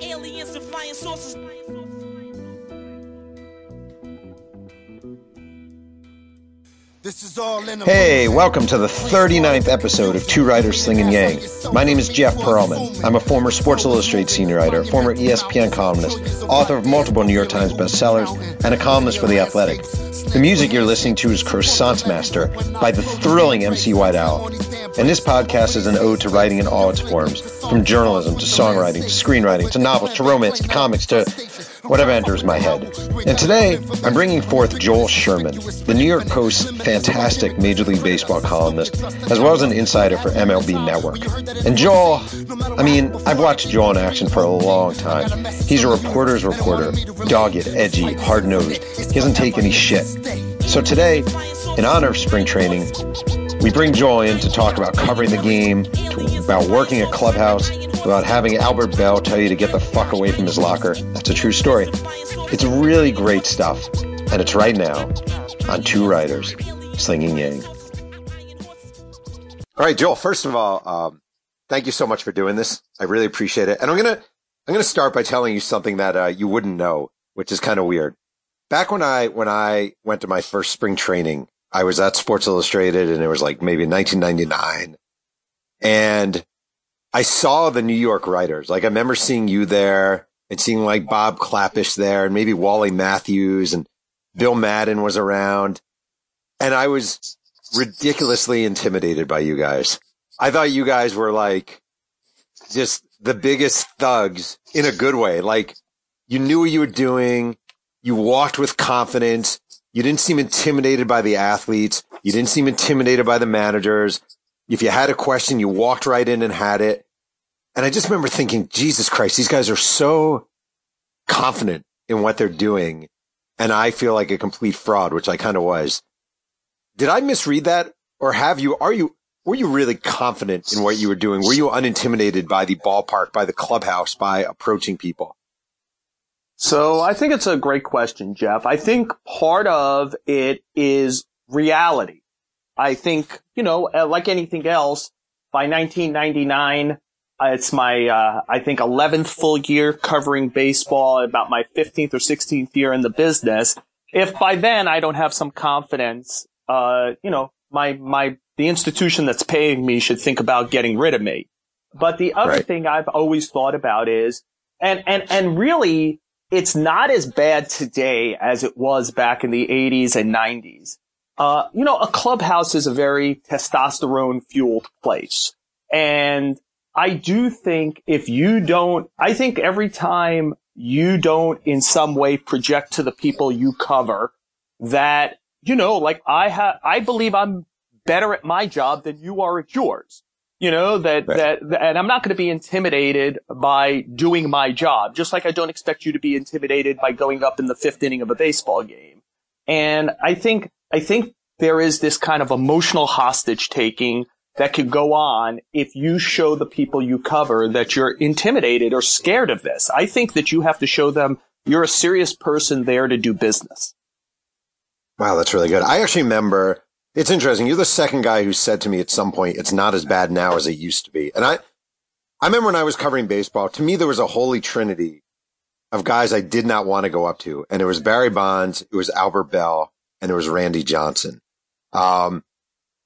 Aliens and flying saucers. Hey, welcome to the 39th episode of Two Writers Slinging Yang. My name is Jeff Pearlman. I'm a former Sports Illustrated senior writer, former ESPN columnist, author of multiple New York Times bestsellers, and a columnist for The Athletic. The music you're listening to is Croissant's Master by the thrilling MC White Owl. And this podcast is an ode to writing in all its forms, from journalism to songwriting to screenwriting to novels to romance to comics to whatever enters my head. And today, I'm bringing forth Joel Sherman, the New York Post's fantastic Major League Baseball columnist, as well as an insider for MLB Network. And Joel, I mean, I've watched Joel in action for a long time. He's a reporter's reporter, dogged, edgy, hard-nosed. He doesn't take any shit. So today, in honor of spring training, we bring Joel in to talk about covering the game, to, about working at Clubhouse, about having Albert Belle tell you to get the fuck away from his locker. That's a true story. It's really great stuff, and it's right now on Two Writers Slinging Yang. All right, Joel. First of all, um, thank you so much for doing this. I really appreciate it. And I'm gonna I'm gonna start by telling you something that uh, you wouldn't know, which is kind of weird. Back when I when I went to my first spring training, I was at Sports Illustrated, and it was like maybe 1999, and I saw the New York writers. Like I remember seeing you there and seeing like Bob Klapisch there and maybe Wally Matthews and Bill Madden was around. And I was ridiculously intimidated by you guys. I thought you guys were like just the biggest thugs in a good way. Like you knew what you were doing. You walked with confidence. You didn't seem intimidated by the athletes. You didn't seem intimidated by the managers. If you had a question, you walked right in and had it. And I just remember thinking, Jesus Christ, these guys are so confident in what they're doing. And I feel like a complete fraud, which I kind of was. Did I misread that? Or have you, are you, were you really confident in what you were doing? Were you unintimidated by the ballpark, by the clubhouse, by approaching people? So I think it's a great question, Jeff. I think part of it is reality. I think, you know, uh, like anything else, by 1999, uh, it's my, uh, I think 11th full year covering baseball, about my 15th or 16th year in the business. If by then I don't have some confidence, uh, you know, my, my, the institution that's paying me should think about getting rid of me. But the other right. thing I've always thought about is, and, and, and really, it's not as bad today as it was back in the 80s and 90s. Uh, you know, a clubhouse is a very testosterone fueled place. And I do think if you don't, I think every time you don't in some way project to the people you cover that, you know, like I have, I believe I'm better at my job than you are at yours. You know, that, right. that, and I'm not going to be intimidated by doing my job, just like I don't expect you to be intimidated by going up in the fifth inning of a baseball game. And I think I think there is this kind of emotional hostage taking that could go on if you show the people you cover that you're intimidated or scared of this. I think that you have to show them you're a serious person there to do business. Wow, that's really good. I actually remember it's interesting. You're the second guy who said to me at some point, it's not as bad now as it used to be. And I, I remember when I was covering baseball, to me, there was a holy trinity of guys I did not want to go up to. And it was Barry Bonds, it was Albert Belle, and it was Randy Johnson. Um,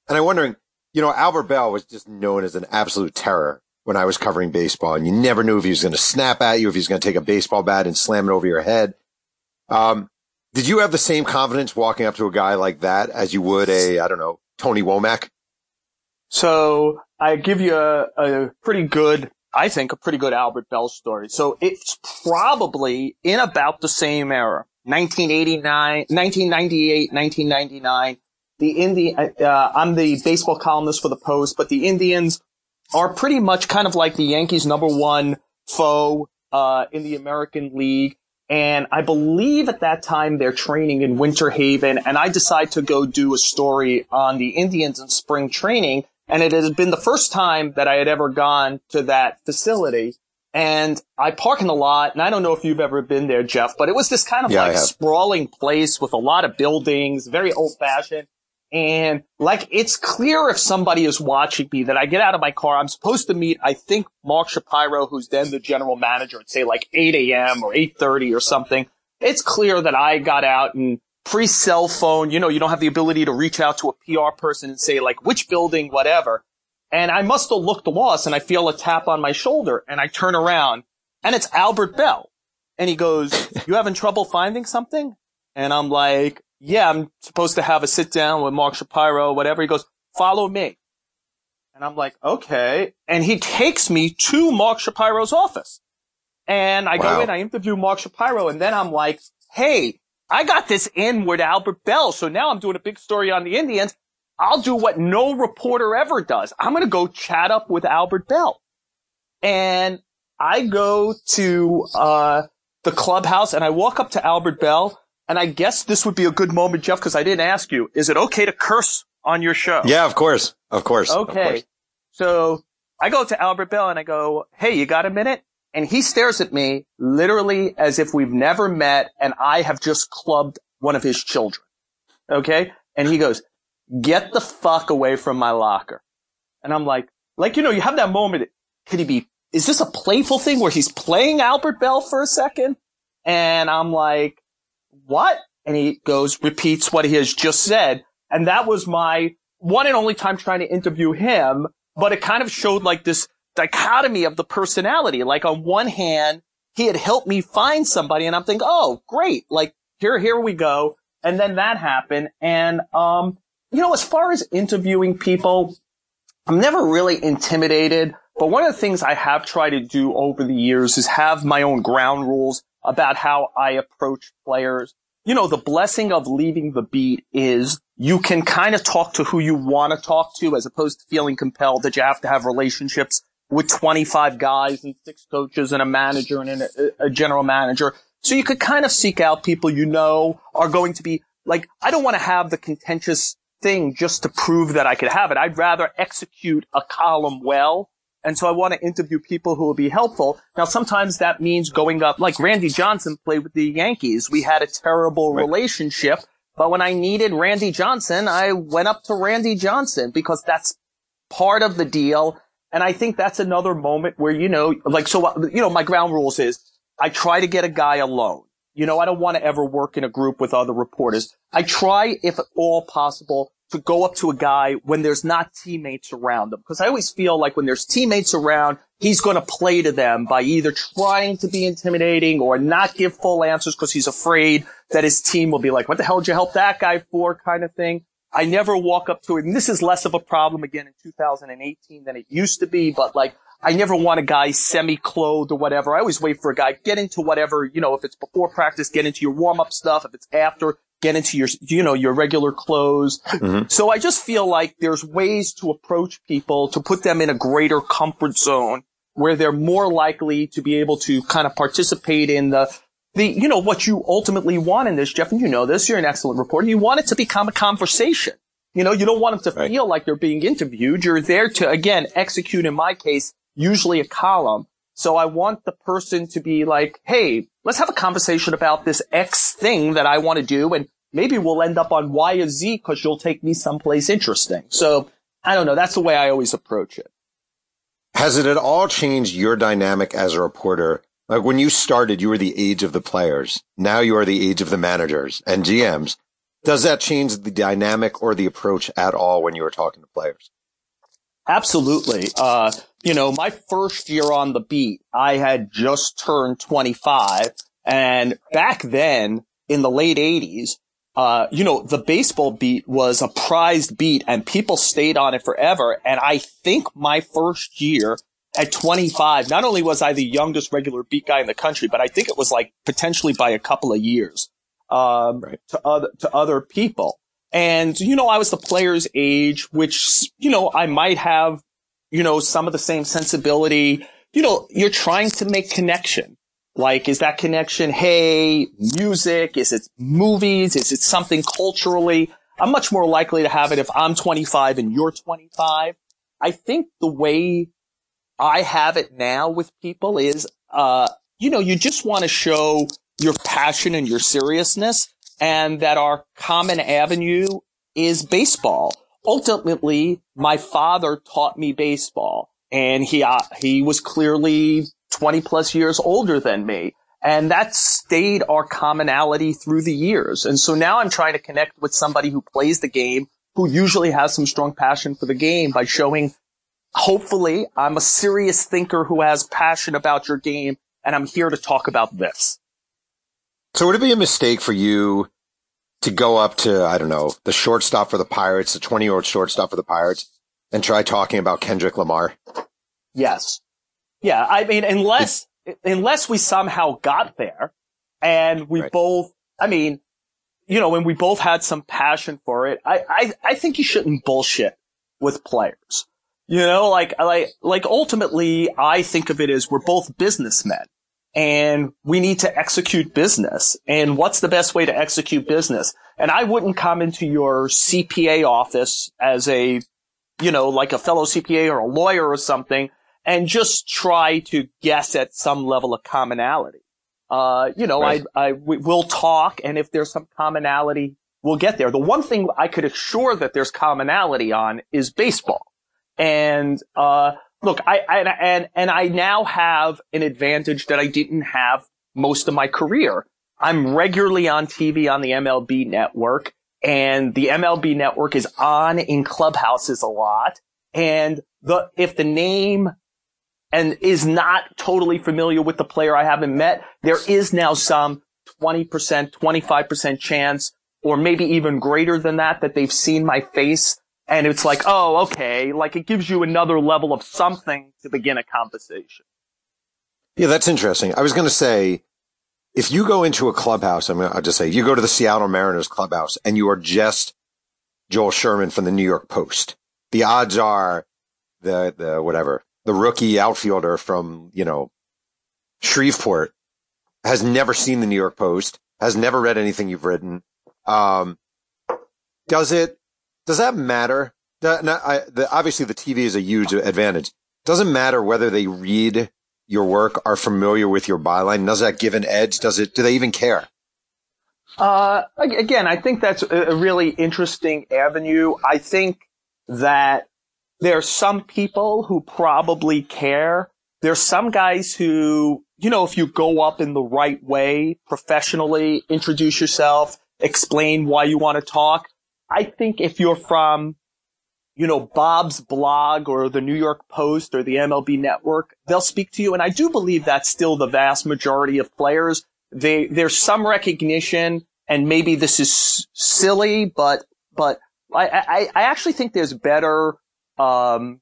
and I'm wondering, you know, Albert Belle was just known as an absolute terror when I was covering baseball, and you never knew if he was going to snap at you, if he was going to take a baseball bat and slam it over your head. Um, did you have the same confidence walking up to a guy like that as you would a, I don't know, Tony Womack? So I give you a, a pretty good, I think, a pretty good Albert Belle story. So it's probably in about the same era, 1989, 1998, 1999 the Indian, uh, uh, I'm the baseball columnist for the Post, but the Indians are pretty much kind of like the Yankees' number one foe uh, in the American League. And I believe at that time they're training in Winter Haven, and I decide to go do a story on the Indians in spring training. And it has been the first time that I had ever gone to that facility. And I park in the lot, and I don't know if you've ever been there, Jeff, but it was this kind of yeah, like sprawling place with a lot of buildings, very old fashioned. And like, it's clear if somebody is watching me that I get out of my car. I'm supposed to meet, I think Mark Shapiro, who's then the general manager at say like 8 a.m. or 8.30 or something. It's clear that I got out and pre cell phone, you know, you don't have the ability to reach out to a PR person and say like, which building, whatever. And I must have looked lost and I feel a tap on my shoulder and I turn around and it's Albert Belle. And he goes, you having trouble finding something? And I'm like, yeah, I'm supposed to have a sit down with Mark Shapiro, whatever. He goes, follow me. And I'm like, okay. And he takes me to Mark Shapiro's office. And I wow. go in, I interview Mark Shapiro, and then I'm like, hey, I got this in with Albert Belle. So now I'm doing a big story on the Indians. I'll do what no reporter ever does. I'm going to go chat up with Albert Belle. And I go to, uh, the clubhouse and I walk up to Albert Belle and I guess this would be a good moment, Jeff, because I didn't ask you. Is it okay to curse on your show? Yeah, of course. Of course. Okay. Of course. So I go to Albert Belle and I go, Hey, you got a minute? And he stares at me literally as if we've never met and I have just clubbed one of his children. Okay. And he goes, get the fuck away from my locker. And I'm like, like, you know, you have that moment. Could he be, is this a playful thing where he's playing Albert Belle for a second? And I'm like, what? And he goes, repeats what he has just said. And that was my one and only time trying to interview him, but it kind of showed like this dichotomy of the personality. Like on one hand, he had helped me find somebody and I'm thinking, oh, great. Like here, here we go. And then that happened. And, um, you know, as far as interviewing people, I'm never really intimidated, but one of the things I have tried to do over the years is have my own ground rules about how I approach players. You know, the blessing of leaving the beat is you can kind of talk to who you want to talk to as opposed to feeling compelled that you have to have relationships with 25 guys and six coaches and a manager and a, a general manager. So you could kind of seek out people you know are going to be like, I don't want to have the contentious thing just to prove that I could have it. I'd rather execute a column well and so I want to interview people who will be helpful. Now, sometimes that means going up, like Randy Johnson played with the Yankees. We had a terrible right. relationship, but when I needed Randy Johnson, I went up to Randy Johnson because that's part of the deal. And I think that's another moment where, you know, like, so, you know, my ground rules is I try to get a guy alone. You know, I don't want to ever work in a group with other reporters. I try, if at all possible, to go up to a guy when there's not teammates around him. Because I always feel like when there's teammates around, he's going to play to them by either trying to be intimidating or not give full answers because he's afraid that his team will be like, what the hell did you help that guy for kind of thing. I never walk up to him. And this is less of a problem again in 2018 than it used to be, but like, I never want a guy semi-clothed or whatever. I always wait for a guy, get into whatever, you know, if it's before practice, get into your warm-up stuff. If it's after, get into your, you know, your regular clothes. Mm-hmm. So I just feel like there's ways to approach people to put them in a greater comfort zone where they're more likely to be able to kind of participate in the, the, you know, what you ultimately want in this, Jeff, and you know this, you're an excellent reporter. You want it to become a conversation. You know, you don't want them to right. feel like they're being interviewed. You're there to, again, execute, in my case, usually a column. So I want the person to be like, Hey, let's have a conversation about this X thing that I want to do. And maybe we'll end up on Y or Z because you'll take me someplace interesting. So I don't know. That's the way I always approach it. Has it at all changed your dynamic as a reporter? Like when you started, you were the age of the players. Now you are the age of the managers and GMs. Does that change the dynamic or the approach at all when you were talking to players? Absolutely. Uh, you know, my first year on the beat, I had just turned 25. And back then in the late 80s, uh, you know, the baseball beat was a prized beat and people stayed on it forever. And I think my first year at 25, not only was I the youngest regular beat guy in the country, but I think it was like potentially by a couple of years, um, right. to other, to other people. And, you know, I was the player's age, which, you know, I might have, you know, some of the same sensibility. You know, you're trying to make connection. Like, is that connection, hey, music? Is it movies? Is it something culturally? I'm much more likely to have it if I'm 25 and you're 25. I think the way I have it now with people is, uh, you know, you just want to show your passion and your seriousness and that our common avenue is baseball. Ultimately, my father taught me baseball and he, uh, he was clearly 20 plus years older than me. And that stayed our commonality through the years. And so now I'm trying to connect with somebody who plays the game, who usually has some strong passion for the game by showing, hopefully, I'm a serious thinker who has passion about your game and I'm here to talk about this. So would it be a mistake for you to go up to, I don't know, the shortstop for the Pirates, the 20 year old shortstop for the Pirates and try talking about Kendrick Lamar? Yes. Yeah. I mean, unless, unless we somehow got there and we right. both, I mean, you know, when we both had some passion for it, I, I, I think you shouldn't bullshit with players. You know, like, like, like ultimately, I think of it as we're both businessmen and we need to execute business. And what's the best way to execute business? And I wouldn't come into your CPA office as a, you know, like a fellow CPA or a lawyer or something and just try to guess at some level of commonality. Uh, you know, right. I, I, we, we'll talk and if there's some commonality, we'll get there. The one thing I could assure that there's commonality on is baseball. And, uh, look, I, I, and, and I now have an advantage that I didn't have most of my career. I'm regularly on TV on the MLB network and the MLB network is on in clubhouses a lot. And the, if the name and is not totally familiar with the player I haven't met, there is now some 20%, 25% chance or maybe even greater than that that they've seen my face and it's like, oh, okay, like it gives you another level of something to begin a conversation. Yeah, that's interesting. I was going to say, if you go into a clubhouse, I mean, I'll just say you go to the Seattle Mariners clubhouse and you are just Joel Sherman from the New York Post. The odds are the, the whatever, the rookie outfielder from, you know, Shreveport has never seen the New York Post, has never read anything you've written. Um, does it, does that matter? I, the, obviously, the TV is a huge advantage. Doesn't matter whether they read your work, are familiar with your byline. Does that give an edge? Does it? Do they even care? Uh, again, I think that's a really interesting avenue. I think that there are some people who probably care. There's some guys who, you know, if you go up in the right way, professionally, introduce yourself, explain why you want to talk, I think if you're from, you know, Bob's blog or the New York Post or the MLB network, they'll speak to you. And I do believe that's still the vast majority of players. They, there's some recognition and maybe this is silly, but, but I, I, I actually think there's better, um,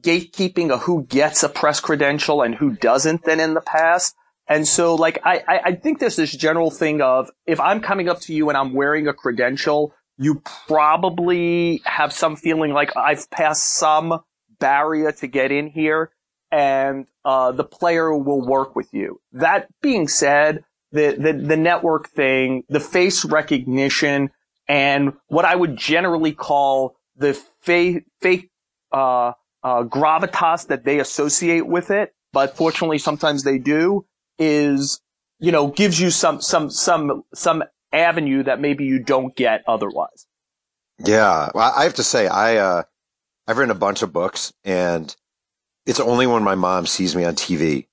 gatekeeping of who gets a press credential and who doesn't than in the past. And so like I, I think there's this general thing of if I'm coming up to you and I'm wearing a credential, you probably have some feeling like I've passed some barrier to get in here and uh, the player will work with you. That being said, the, the, the network thing, the face recognition, and what I would generally call the fake, fake uh, uh, gravitas that they associate with it, but fortunately sometimes they do, is you know gives you some some some some avenue that maybe you don't get otherwise. Yeah, well, I have to say, I uh, I've written a bunch of books, and it's only when my mom sees me on TV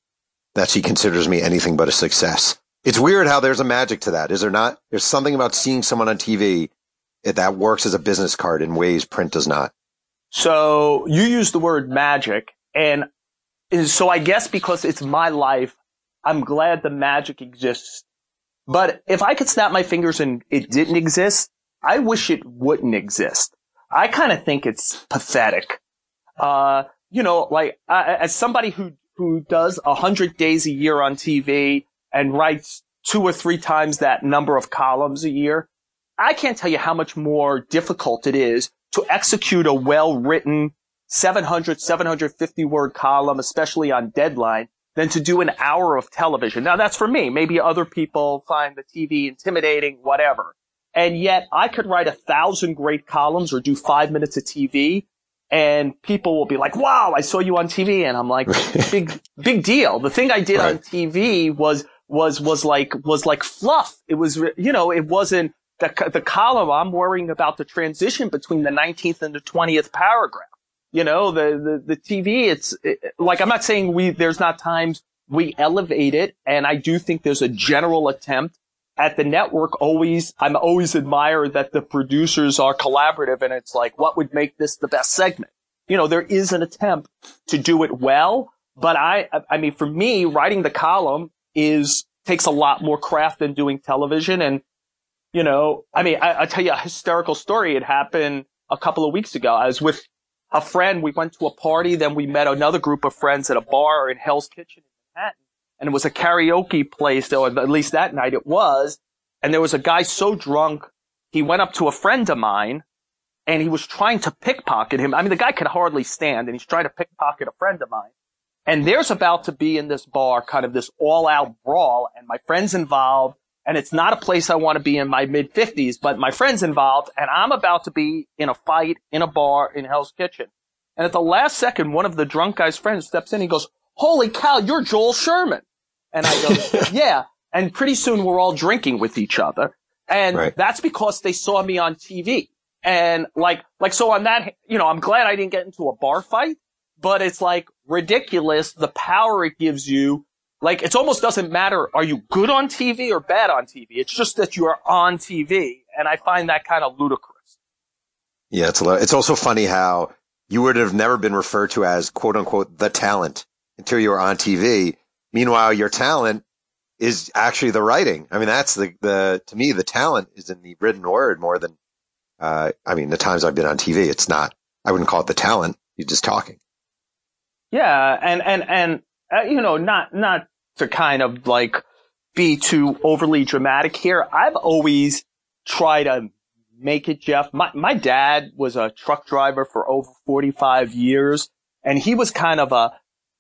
that she considers me anything but a success. It's weird how there's a magic to that, is there not? There's something about seeing someone on TV that works as a business card in ways print does not. So you use the word magic, and so I guess because it's my life, I'm glad the magic exists but if I could snap my fingers and it didn't exist, I wish it wouldn't exist. I kind of think it's pathetic. Uh, you know, like uh, as somebody who who does a hundred days a year on TV and writes two or three times that number of columns a year, I can't tell you how much more difficult it is to execute a well written 700, 750 word column, especially on deadline, than to do an hour of television. Now that's for me. Maybe other people find the TV intimidating, whatever. And yet I could write a thousand great columns or do five minutes of TV and people will be like, wow, I saw you on TV. And I'm like, big, big deal. The thing I did right. on TV was, was, was like, was like fluff. It was, you know, it wasn't, the, the column, I'm worrying about the transition between the 19th and the 20th paragraph. You know, the, the, the TV, it's it, like, I'm not saying we, there's not times we elevate it. And I do think there's a general attempt at the network always, I'm always admire that the producers are collaborative and it's like, what would make this the best segment? You know, there is an attempt to do it well, but I, I mean, for me, writing the column is, takes a lot more craft than doing television. And, you know, I mean, I, tell you a hysterical story. It happened a couple of weeks ago. I was with a friend. We went to a party. Then we met another group of friends at a bar in Hell's Kitchen in Manhattan. And it was a karaoke place, though, at least that night it was. And there was a guy so drunk, he went up to a friend of mine and he was trying to pickpocket him. I mean, the guy could hardly stand and he's trying to pickpocket a friend of mine. And there's about to be in this bar kind of this all out brawl and my friend's involved and it's not a place I want to be in my mid fifties, but my friend's involved and I'm about to be in a fight in a bar in Hell's Kitchen. And at the last second, one of the drunk guy's friends steps in. He goes, holy cow, you're Joel Sherman. And I go, yeah. And pretty soon we're all drinking with each other. And right. that's because they saw me on TV. And like, like, so on that, you know, I'm glad I didn't get into a bar fight, but it's like ridiculous the power it gives you. Like, it almost doesn't matter. Are you good on TV or bad on TV? It's just that you are on TV. And I find that kind of ludicrous. Yeah. It's a lot. It's also funny how you would have never been referred to as quote unquote the talent until you were on TV. Meanwhile, your talent is actually the writing. I mean, that's the, the, to me, the talent is in the written word more than, uh, I mean, the times I've been on TV, it's not, I wouldn't call it the talent. You're just talking. Yeah. And, and, and, uh, you know, not, not to kind of like be too overly dramatic here. I've always tried to make it, Jeff. My, my dad was a truck driver for over 45 years and he was kind of a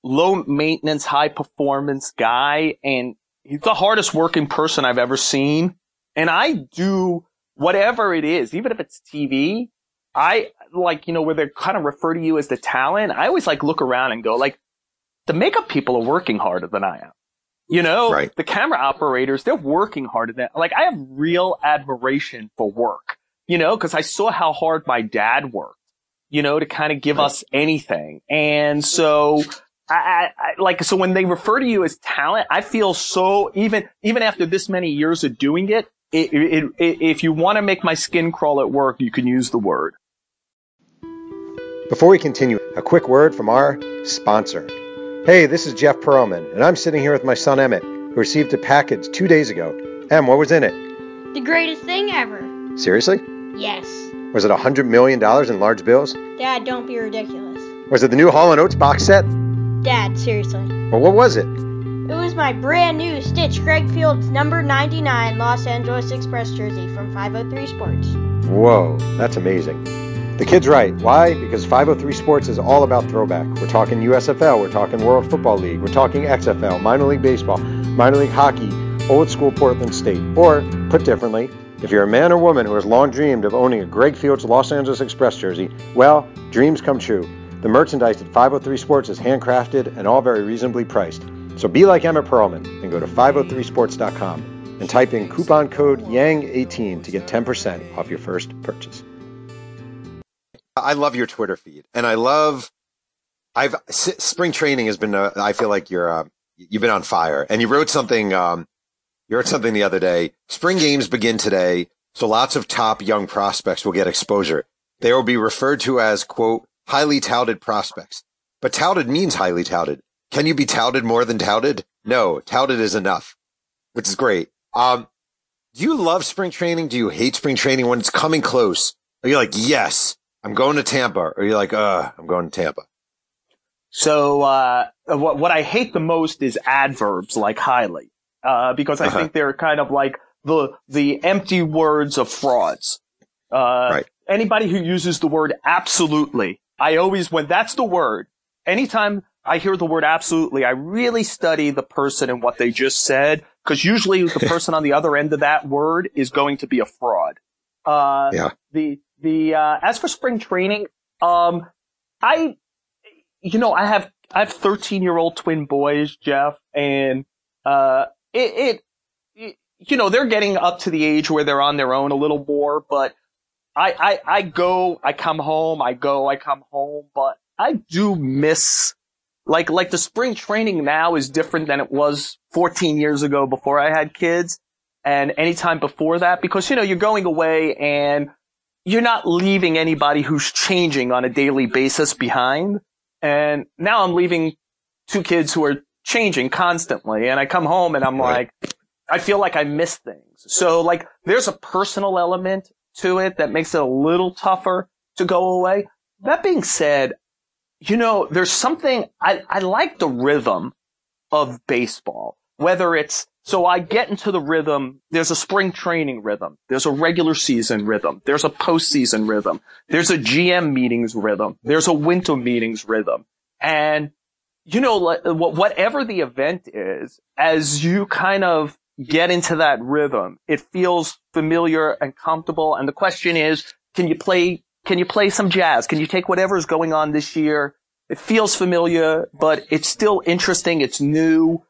low maintenance, high performance guy. And he's the hardest working person I've ever seen. And I do whatever it is, even if it's TV. I like, you know, where they kind of refer to you as the talent. I always like look around and go like, the makeup people are working harder than I am. You know, right. the camera operators, they're working harder than, like, I have real admiration for work, you know, cause I saw how hard my dad worked, you know, to kind of give right. us anything. And so I, I, like so when they refer to you as talent, I feel so even even after this many years of doing it, it, it, it if you want to make my skin crawl at work, you can use the word. Before we continue, a quick word from our sponsor. Hey, this is Jeff Pearlman, and I'm sitting here with my son Emmett, who received a package two days ago. Em, what was in it? The greatest thing ever. Seriously? Yes. Was it a hundred million dollars in large bills? Dad, don't be ridiculous. Was it the new Hall & Oates box set? Dad, seriously. Well, what was it? It was my brand new Stitch Greg Fields number 99 Los Angeles Express jersey from 503 Sports. Whoa, that's amazing. The kid's right. Why? Because 503 Sports is all about throwback. We're talking USFL, we're talking World Football League, we're talking XFL, minor league baseball, minor league hockey, old school Portland State. Or, put differently, if you're a man or woman who has long dreamed of owning a Greg Fields Los Angeles Express jersey, well, dreams come true. The merchandise at 503 Sports is handcrafted and all very reasonably priced. So be like Emmett Pearlman and go to 503sports.com and type in coupon code YANG18 to get 10% off your first purchase. I love your Twitter feed and I love I've spring training has been uh, I feel like you're uh, you've been on fire and you wrote something um, you wrote something the other day. Spring games begin today, so lots of top young prospects will get exposure. They will be referred to as quote highly touted prospects. But touted means highly touted. Can you be touted more than touted? No, touted is enough, which is great. Um, do you love spring training? Do you hate spring training when it's coming close? Are you like, yes, I'm going to Tampa? Or you're you like, uh, I'm going to Tampa? So, uh, what, what I hate the most is adverbs like highly, uh, because I uh-huh. think they're kind of like the, the empty words of frauds. Uh, right. anybody who uses the word absolutely I always, when that's the word, anytime I hear the word absolutely, I really study the person and what they just said, because usually the person on the other end of that word is going to be a fraud. Uh, yeah. The, the, uh, as for spring training, um, I, you know, I have, I have 13 year old twin boys, Jeff, and, uh, it, it, you know, they're getting up to the age where they're on their own a little more, but I, I, I go, I come home, I go, I come home, but I do miss, like, like the spring training now is different than it was 14 years ago before I had kids and anytime before that because, you know, you're going away and you're not leaving anybody who's changing on a daily basis behind. And now I'm leaving two kids who are changing constantly. And I come home and I'm like, I feel like I miss things. So like there's a personal element to it that makes it a little tougher to go away. That being said, you know, there's something I, I like the rhythm of baseball, whether it's so I get into the rhythm. There's a spring training rhythm. There's a regular season rhythm. There's a postseason rhythm. There's a GM meetings rhythm. There's a winter meetings rhythm. And, you know, uh, whatever the event is, as you kind of get into that rhythm, it feels familiar and comfortable. And the question is, can you play, can you play some jazz? Can you take whatever is going on this year? It feels familiar, but it's still interesting. It's new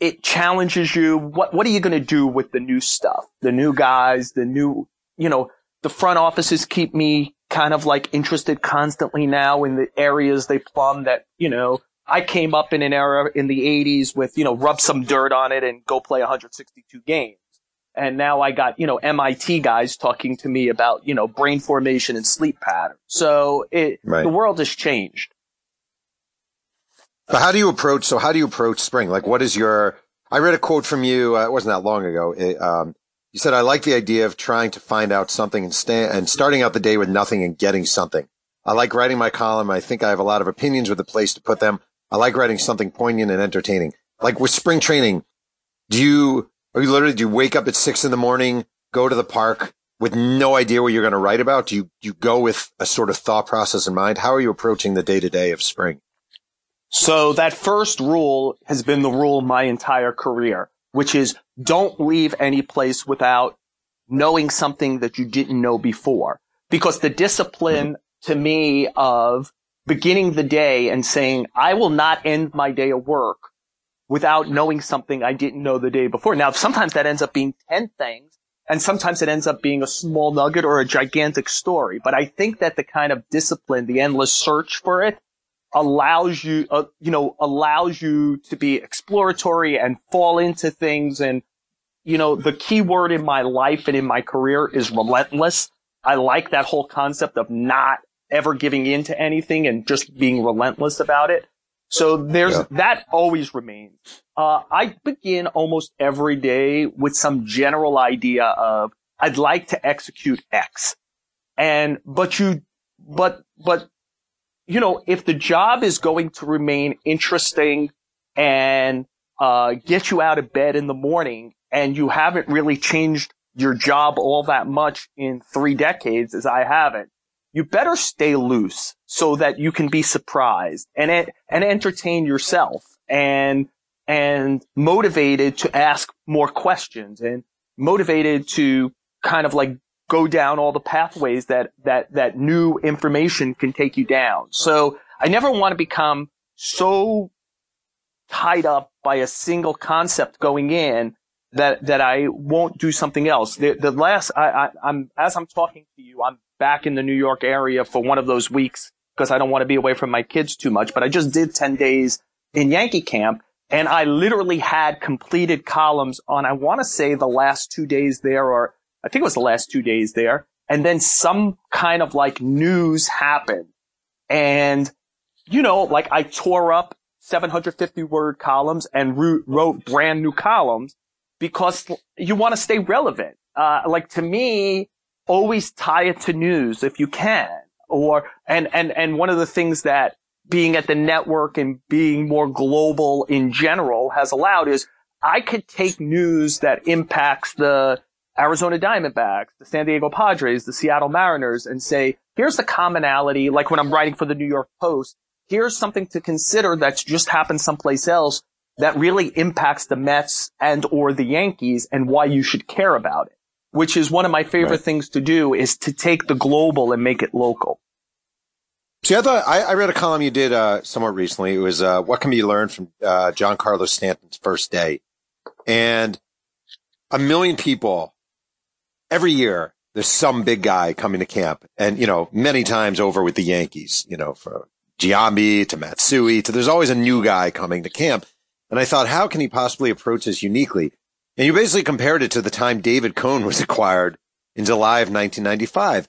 it challenges you. What what are you going to do with the new stuff? The new guys, the new, you know, the front offices keep me kind of like interested constantly now in the areas they plumb that, you know, I came up in an era in the 80s with, you know, rub some dirt on it and go play 162 games. And now I got, you know, MIT guys talking to me about, you know, brain formation and sleep patterns. So it, right. the world has changed. But how do you approach? So how do you approach spring? Like, what is your? I read a quote from you. Uh, it wasn't that long ago. It, um, you said, "I like the idea of trying to find out something and sta- and starting out the day with nothing and getting something. I like writing my column. I think I have a lot of opinions with a place to put them. I like writing something poignant and entertaining. Like with spring training, do you? Are you literally do you wake up at six in the morning, go to the park with no idea what you're going to write about? Do you you go with a sort of thought process in mind? How are you approaching the day to day of spring? So that first rule has been the rule my entire career, which is don't leave any place without knowing something that you didn't know before. Because the discipline to me of beginning the day and saying, I will not end my day of work without knowing something I didn't know the day before. Now, sometimes that ends up being 10 things and sometimes it ends up being a small nugget or a gigantic story. But I think that the kind of discipline, the endless search for it allows you, uh, you know, allows you to be exploratory and fall into things. And, you know, the key word in my life and in my career is relentless. I like that whole concept of not ever giving in to anything and just being relentless about it. So there's, yeah. that always remains. Uh, I begin almost every day with some general idea of, I'd like to execute X. And, but you, but, but you know, if the job is going to remain interesting and uh, get you out of bed in the morning and you haven't really changed your job all that much in three decades as I haven't, you better stay loose so that you can be surprised and and entertain yourself and and motivated to ask more questions and motivated to kind of like go down all the pathways that, that, that new information can take you down. So I never want to become so tied up by a single concept going in that, that I won't do something else. The, the last, I, I, I'm, as I'm talking to you, I'm back in the New York area for one of those weeks because I don't want to be away from my kids too much, but I just did 10 days in Yankee camp and I literally had completed columns on, I want to say the last two days there or I think it was the last two days there. And then some kind of like news happened. And, you know, like I tore up 750 word columns and wrote brand new columns because you want to stay relevant. Uh, like to me, always tie it to news if you can. Or, and, and, and one of the things that being at the network and being more global in general has allowed is I could take news that impacts the Arizona Diamondbacks, the San Diego Padres, the Seattle Mariners, and say, here's the commonality, like when I'm writing for the New York Post, here's something to consider that's just happened someplace else that really impacts the Mets and or the Yankees and why you should care about it. Which is one of my favorite right. things to do is to take the global and make it local. See, I thought I, I read a column you did uh, somewhat recently. It was uh, "What Can Be Learned from uh, Carlos Stanton's First Day," and a million people every year. There's some big guy coming to camp and, you know, many times over with the Yankees, you know, from Giambi to Matsui to there's always a new guy coming to camp. And I thought, how can he possibly approach this uniquely? And you basically compared it to the time David Cone was acquired in July of 1995.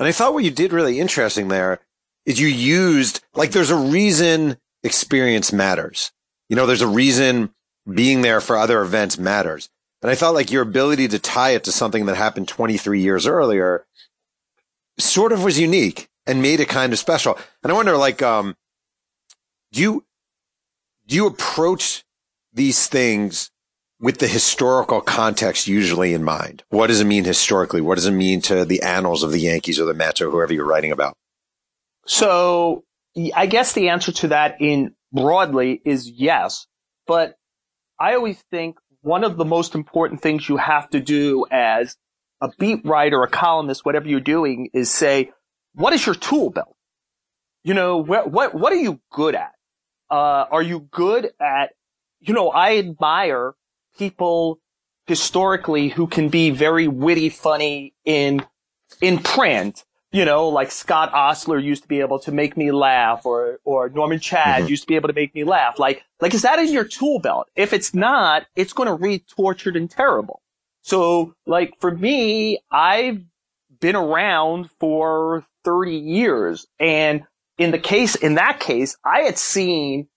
And I thought what you did really interesting there is you used, like, there's a reason experience matters. You know, there's a reason being there for other events matters. And I felt like your ability to tie it to something that happened 23 years earlier sort of was unique and made it kind of special. And I wonder, like, um, do you, do you approach these things with the historical context usually in mind? What does it mean historically? What does it mean to the annals of the Yankees or the Mets or whoever you're writing about? So I guess the answer to that in broadly is yes, but I always think one of the most important things you have to do as a beat writer, a columnist, whatever you're doing is say, what is your tool belt? You know, what, what, what are you good at? Uh, are you good at, you know, I admire people historically who can be very witty, funny in, in print you know, like Scott Ostler used to be able to make me laugh or, or Norman Chad mm-hmm. used to be able to make me laugh. Like, like, is that in your tool belt? If it's not, it's going to read tortured and terrible. So, like, for me, I've been around for 30 years. And in the case, in that case, I had seen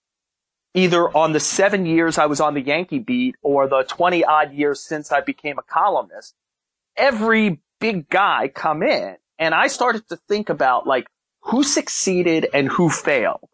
either on the seven years I was on the Yankee beat or the 20 odd years since I became a columnist, every big guy come in and I started to think about like who succeeded and who failed,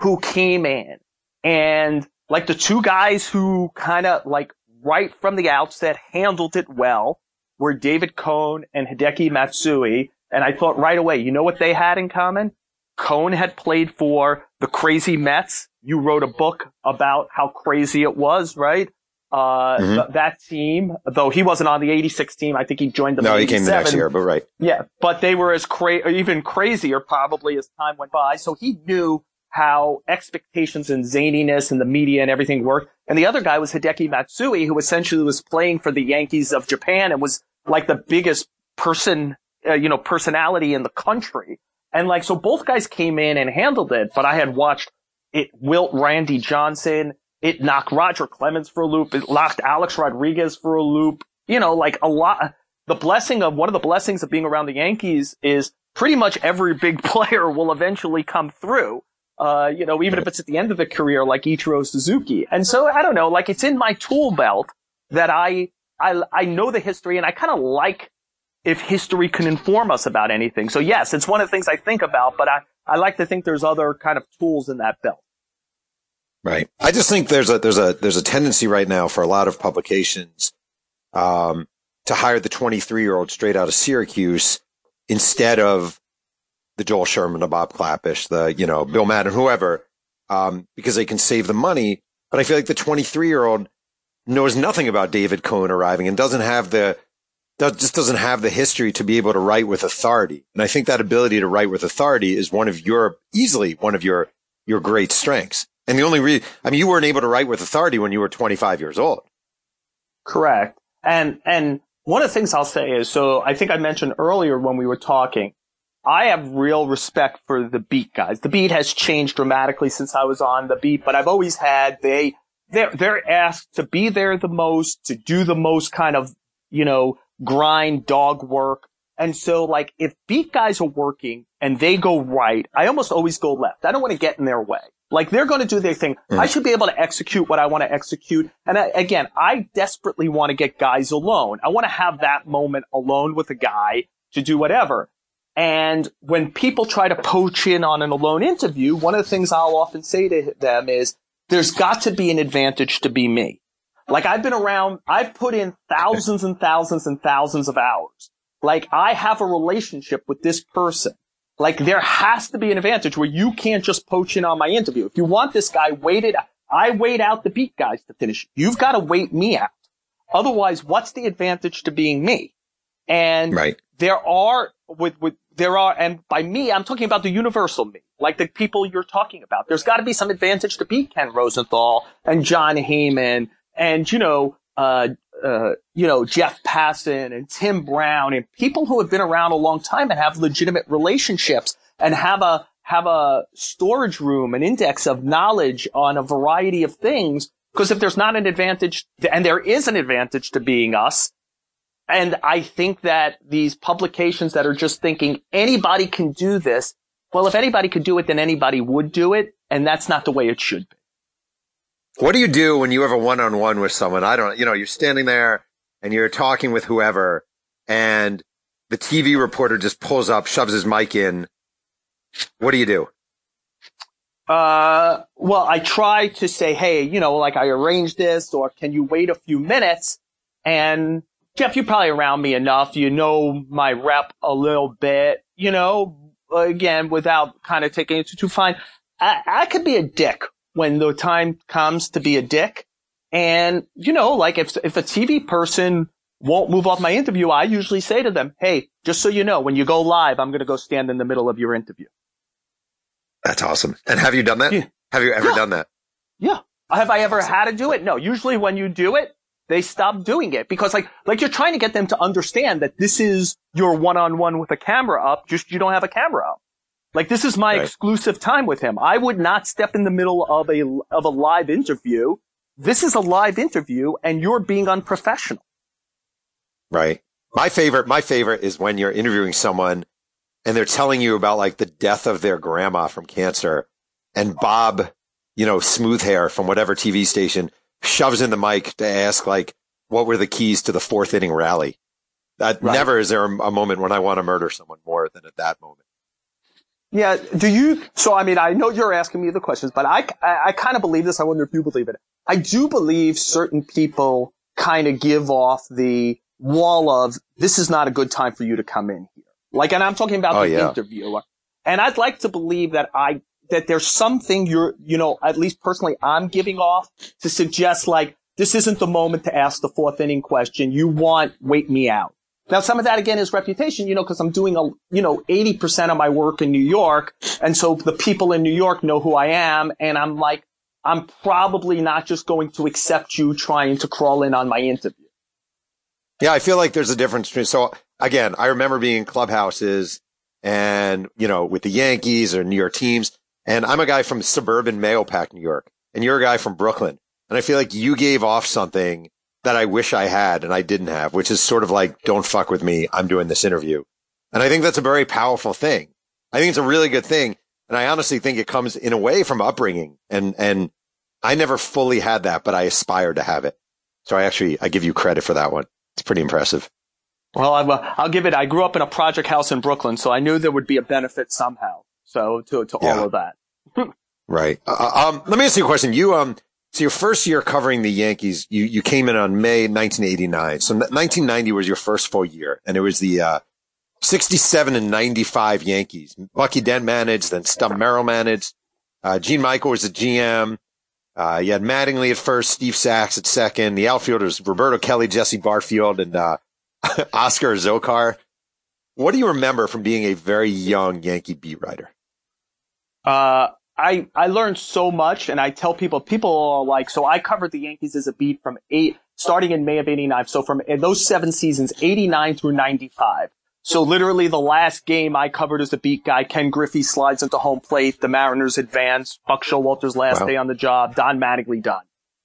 who came in. And like the two guys who kind of like right from the outset handled it well were David Cone and Hideki Matsui. And I thought right away, you know what they had in common? Cone had played for the crazy Mets. You wrote a book about how crazy it was, right? Uh, mm-hmm. th- that team, though he wasn't on the 86 team, I think he joined them. No, he came the next year, but right. Yeah, but they were as cra- even crazier probably as time went by. So he knew how expectations and zaniness and the media and everything worked. And the other guy was Hideki Matsui, who essentially was playing for the Yankees of Japan and was like the biggest person, uh, you know, personality in the country. And like, so both guys came in and handled it, but I had watched it wilt Randy Johnson it knocked Roger Clemens for a loop. It knocked Alex Rodriguez for a loop. You know, like a lot. The blessing of one of the blessings of being around the Yankees is pretty much every big player will eventually come through. Uh, you know, even if it's at the end of the career, like Ichiro Suzuki. And so I don't know, like it's in my tool belt that I, I, I know the history and I kind of like if history can inform us about anything. So yes, it's one of the things I think about, but I, I like to think there's other kind of tools in that belt. Right. I just think there's a there's a there's a tendency right now for a lot of publications um, to hire the 23 year old straight out of Syracuse instead of the Joel Sherman, the Bob Klapisch, the you know Bill Madden, whoever, um, because they can save the money. But I feel like the 23 year old knows nothing about David Cone arriving and doesn't have the does, just doesn't have the history to be able to write with authority. And I think that ability to write with authority is one of your easily one of your your great strengths. And the only reason, I mean, you weren't able to write with authority when you were 25 years old. Correct. And, and one of the things I'll say is, so I think I mentioned earlier when we were talking, I have real respect for the beat guys. The beat has changed dramatically since I was on the beat, but I've always had, they, they're, they're asked to be there the most, to do the most kind of, you know, grind dog work. And so like if beat guys are working and they go right, I almost always go left. I don't want to get in their way. Like they're going to do their thing. Mm. I should be able to execute what I want to execute. And I, again, I desperately want to get guys alone. I want to have that moment alone with a guy to do whatever. And when people try to poach in on an alone interview, one of the things I'll often say to them is, there's got to be an advantage to be me. Like I've been around, I've put in thousands and thousands and thousands of hours. Like I have a relationship with this person. Like there has to be an advantage where you can't just poach in on my interview. If you want this guy, wait it. I wait out the beat guys to finish. You've got to wait me out. Otherwise, what's the advantage to being me? And right. there are with with there are, and by me, I'm talking about the universal me, like the people you're talking about. There's got to be some advantage to beat Ken Rosenthal and Jon Heyman and you know uh, uh, you know, Jeff Passan and Tim Brown and people who have been around a long time and have legitimate relationships and have a, have a storage room, an index of knowledge on a variety of things. Because if there's not an advantage, and there is an advantage to being us, and I think that these publications that are just thinking anybody can do this, well, if anybody could do it, then anybody would do it. And that's not the way it should be. What do you do when you have a one on one with someone? I don't, you know, you're standing there and you're talking with whoever and the TV reporter just pulls up, shoves his mic in. What do you do? Uh, well, I try to say, Hey, you know, like I arranged this or can you wait a few minutes? And Jeff, you're probably around me enough. You know my rep a little bit, you know, again, without kind of taking it too fine. I, I could be a dick when the time comes to be a dick. And, you know, like if, if a TV person won't move off my interview, I usually say to them, Hey, just so you know, when you go live, I'm going to go stand in the middle of your interview. That's awesome. And have you done that? Yeah. Have you ever Yeah. done that? Yeah. Have I ever had to do it? No. Usually when you do it, they stop doing it because like, like you're trying to get them to understand that this is your one-on-one with a camera up, just you don't have a camera up. Like this is my Right. exclusive time with him. I would not step in the middle of a, of a live interview. This is a live interview and you're being unprofessional. Right. My favorite, my favorite is when you're interviewing someone and they're telling you about like the death of their grandma from cancer and Bob, you know, smooth hair from whatever TV station shoves in the mic to ask like, what were the keys to the fourth inning rally? That Right. never is there a, a moment when I want to murder someone more than at that moment. Yeah. Do you? So, I mean, I know you're asking me the questions, but I, I, I kind of believe this. I wonder if you believe it. I do believe certain people kind of give off the wall of this is not a good time for you to come in here. Like, and I'm talking about Oh, the yeah. interviewer. And I'd like to believe that I, that there's something you're, you know, at least personally I'm giving off to suggest like, this isn't the moment to ask the fourth inning question. You want, wait me out. Now, some of that again is reputation, you know, because I'm doing a, you know, 80% of my work in New York. And so the people in New York know who I am. And I'm like, I'm probably not just going to accept you trying to crawl in on my interview. Yeah, I feel like there's a difference between. So again, I remember being in clubhouses and, you know, with the Yankees or New York teams. And I'm a guy from suburban Mahopac, New York, and you're a guy from Brooklyn. And I feel like you gave off something that I wish I had and I didn't have, which is sort of like, don't fuck with me. I'm doing this interview. And I think that's a very powerful thing. I think it's a really good thing. And I honestly think it comes in a way from upbringing. And, and I never fully had that, but I aspired to have it. So I actually, I give you credit for that one. It's pretty impressive. Well, I, will I'll give it, I grew up in a project house in Brooklyn, so I knew there would be a benefit somehow. So to, to Yeah. all of that. Right. Uh, um, let me ask you a question. You, um, so your first year covering the Yankees, you, you came in on May 1989. So 1990 was your first full year and it was the, uh, 67 and 95 Yankees. Bucky Dent managed, then Stump Merrill managed. Uh, Gene Michael was the GM. Uh, you had Mattingly at first, Steve Sax at second. The outfielders, Roberto Kelly, Jesse Barfield, and, uh, Oscar Azocar. What do you remember from being a very young Yankee beat writer? Uh, I, I learned so much and I tell people, people are like, so I covered the Yankees as a beat from eight, starting in May of 89. So from those seven seasons, 89 through 95. So literally the last game I covered as a beat guy, Ken Griffey slides into home plate, the Mariners advance, Buck Showalter's last Wow. day on the job, Don Mattingly done.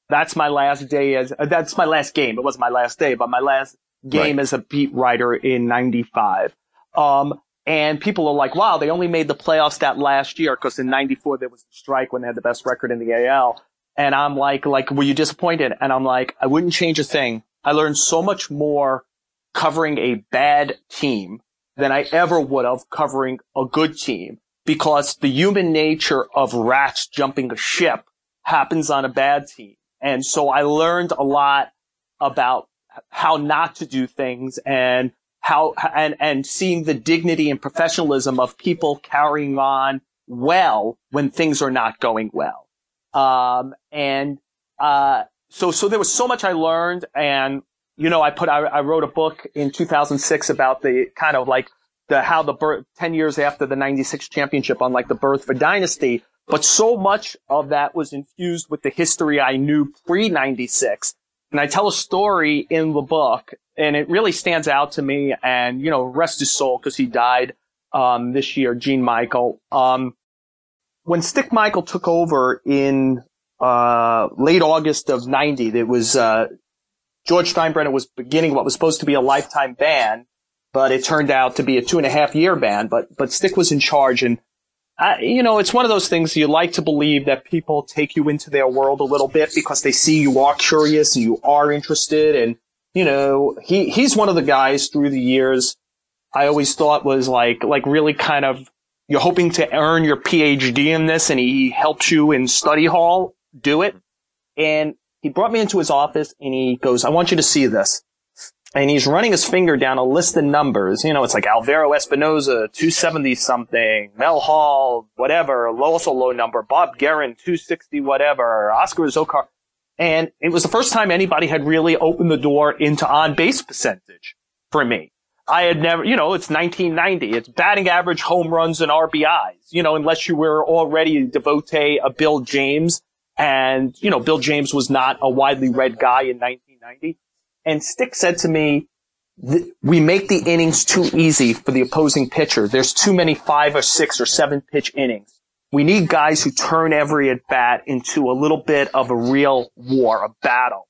That's my last day as, uh, that's my last game. It wasn't my last day, but my last game Right. as a beat writer in 95. Um, and people are like, wow, they only made the playoffs that last year because in 94 there was the strike when they had the best record in the AL. And I'm like, like, were you disappointed? And I'm like, I wouldn't change a thing. I learned so much more covering a bad team than I ever would have covering a good team because the human nature of rats jumping a ship happens on a bad team. And so I learned a lot about how not to do things and how, and, and seeing the dignity and professionalism of people carrying on well when things are not going well. Um, and, uh, so, so there was so much I learned and, you know, I put, I, I wrote a book in 2006 about the kind of like the, how the birth, 10 years after the 96 championship on like the birth of a dynasty. But so much of that was infused with the history I knew pre 96 And I tell a story in the book and it really stands out to me and, you know, rest his soul because he died, um, this year, Gene Michael. Um, when Stick Michael took over in, uh, late August of 90, it was, uh, George Steinbrenner was beginning what was supposed to be a lifetime ban, but it turned out to be a two and a half year ban, but, but Stick was in charge and I, you know, it's one of those things you like to believe that people take you into their world a little bit because they see you are curious and you are interested. And, you know, he, he's one of the guys through the years I always thought was like, like really kind of, you're hoping to earn your PhD in this and he helps you in study hall do it. And he brought me into his office and he goes, I want you to see this and he's running his finger down a list of numbers. You know, it's like Alvaro Espinoza, 270 something, Mel Hall, whatever, also low number, Bob Geren, 260 whatever, Oscar Azocar. And it was the first time anybody had really opened the door into on base percentage for me. I had never, you know, it's 1990. It's batting average, home runs, and RBIs. You know, unless you were already a devotee of Bill James. And, you know, Bill James was not a widely read guy in 1990. And Stick said to me, we make the innings too easy for the opposing pitcher. There's too many five or six or seven pitch innings. We need guys who turn every at bat into a little bit of a real war, a battle.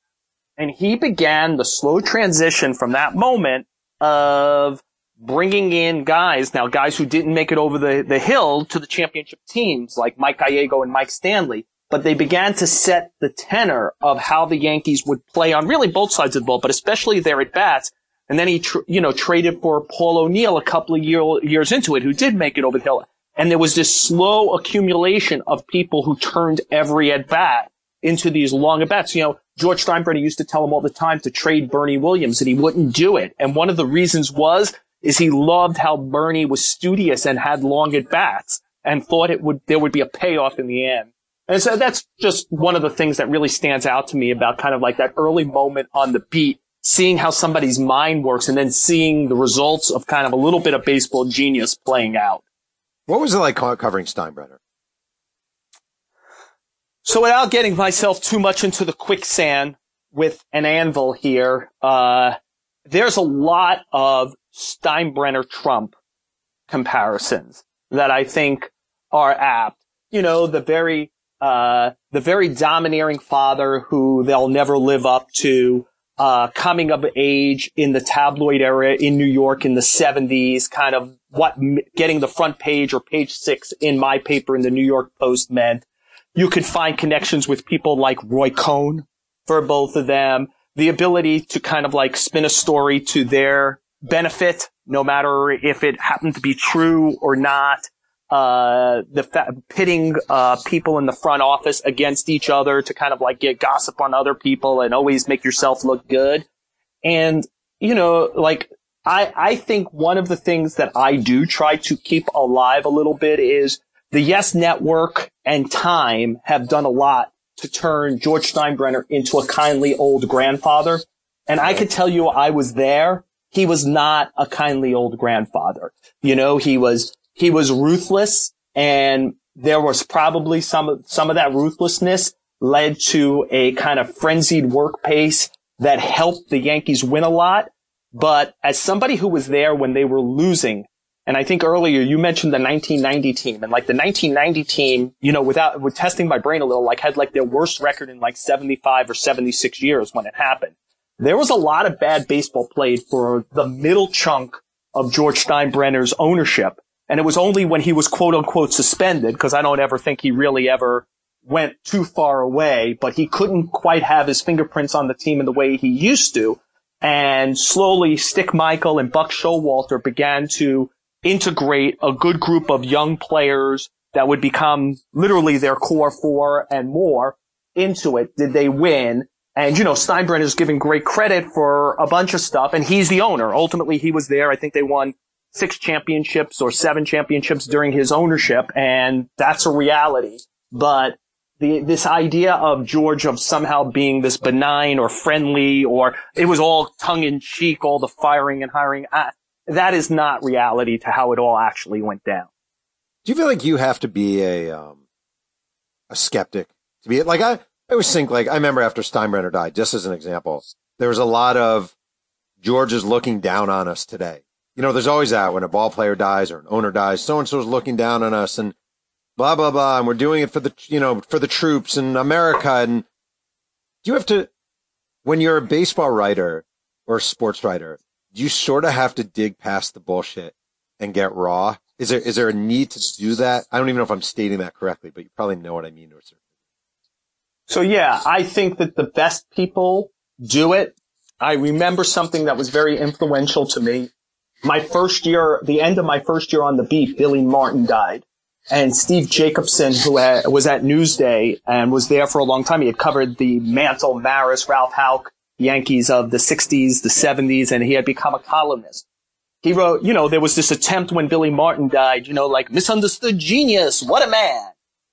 And he began the slow transition from that moment of bringing in guys, now guys who didn't make it over the, the hill to the championship teams like Mike Gallego and Mike Stanley, but they began to set the tenor of how the Yankees would play on really both sides of the ball, but especially their at bats. And then he, tr- you know, traded for Paul O'Neill a couple of year- years into it, who did make it over the hill. And there was this slow accumulation of people who turned every at bat into these long at bats. You know, George Steinbrenner used to tell him all the time to trade Bernie Williams and he wouldn't do it. And one of the reasons was, is he loved how Bernie was studious and had long at bats and thought it would, there would be a payoff in the end. And so that's just one of the things that really stands out to me about kind of like that early moment on the beat, seeing how somebody's mind works and then seeing the results of kind of a little bit of baseball genius playing out. What was it like covering Steinbrenner? So without getting myself too much into the quicksand with an anvil here, uh, there's a lot of Steinbrenner Trump comparisons that I think are apt. You know, the very uh, the very domineering father who they'll never live up to, uh, coming of age in the tabloid era in New York in the 70s, kind of what getting the front page or page six in my paper in the New York Post meant. You could find connections with people like Roy Cohn for both of them. The ability to kind of like spin a story to their benefit, no matter if it happened to be true or not uh, the fa- pitting uh, people in the front office against each other to kind of like get gossip on other people and always make yourself look good. And you know, like I I think one of the things that I do try to keep alive a little bit is the Yes Network and Time have done a lot to turn George Steinbrenner into a kindly old grandfather. And I could tell you I was there. He was not a kindly old grandfather. You know, he was he was ruthless and there was probably some, some of that ruthlessness led to a kind of frenzied work pace that helped the Yankees win a lot. But as somebody who was there when they were losing, and I think earlier you mentioned the 1990 team and like the 1990 team, you know, without, with testing my brain a little, like had like their worst record in like 75 or 76 years when it happened. There was a lot of bad baseball played for the middle chunk of George Steinbrenner's ownership. And it was only when he was quote unquote suspended, because I don't ever think he really ever went too far away, but he couldn't quite have his fingerprints on the team in the way he used to. And slowly Stick Michael and Buck Showalter began to integrate a good group of young players that would become literally their core four and more into it. Did they win? And, you know, Steinbrenner is giving great credit for a bunch of stuff, and he's the owner. Ultimately, he was there. I think they won six championships or seven championships during his ownership, and that's a reality. But the, this idea of George of somehow being this benign or friendly or it was all tongue in cheek, all the firing and hiring, uh, that is not reality to how it all actually went down. Do you feel like you have to be a, um, a skeptic to be like I, I always think like, I remember after Steinbrenner died, just as an example, there was a lot of George is looking down on us today. You know, there's always that when a ball player dies or an owner dies, so and so is looking down on us and blah, blah, blah. And we're doing it for the, you know, for the troops and America. And do you have to, when you're a baseball writer or a sports writer, you sort of have to dig past the bullshit and get raw. Is there, is there a need to do that? I don't even know if I'm stating that correctly, but you probably know what I mean So yeah, I think that the best people do it. I remember something that was very influential to me. My first year, the end of my first year on the beat, Billy Martin died. And Steve Jacobson, who had, was at Newsday and was there for a long time, he had covered the Mantle, Maris, Ralph Houk, Yankees of the 60s, the 70s, and he had become a columnist. He wrote, you know, there was this attempt when Billy Martin died, you know, like misunderstood genius, what a man.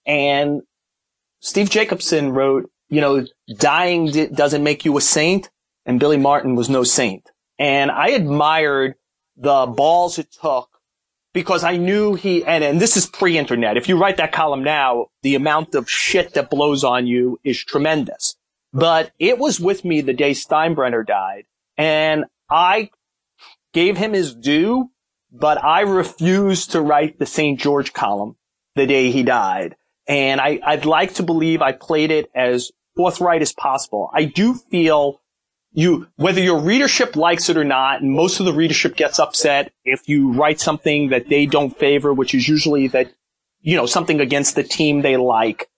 And Steve Jacobson wrote, you know, dying d- doesn't make you a saint, and Billy Martin was no saint. And I admired the balls it took because I knew he, and, and this is pre-internet. If you write that column now, the amount of shit that blows on you is tremendous. But it was with me the day Steinbrenner died, and I gave him his due, but I refused to write the St. George column the day he died. And I, I'd like to believe I played it as forthright as possible. I do feel you, whether your readership likes it or not, and most of the readership gets upset if you write something that they don't favor, which is usually that, you know, something against the team they like.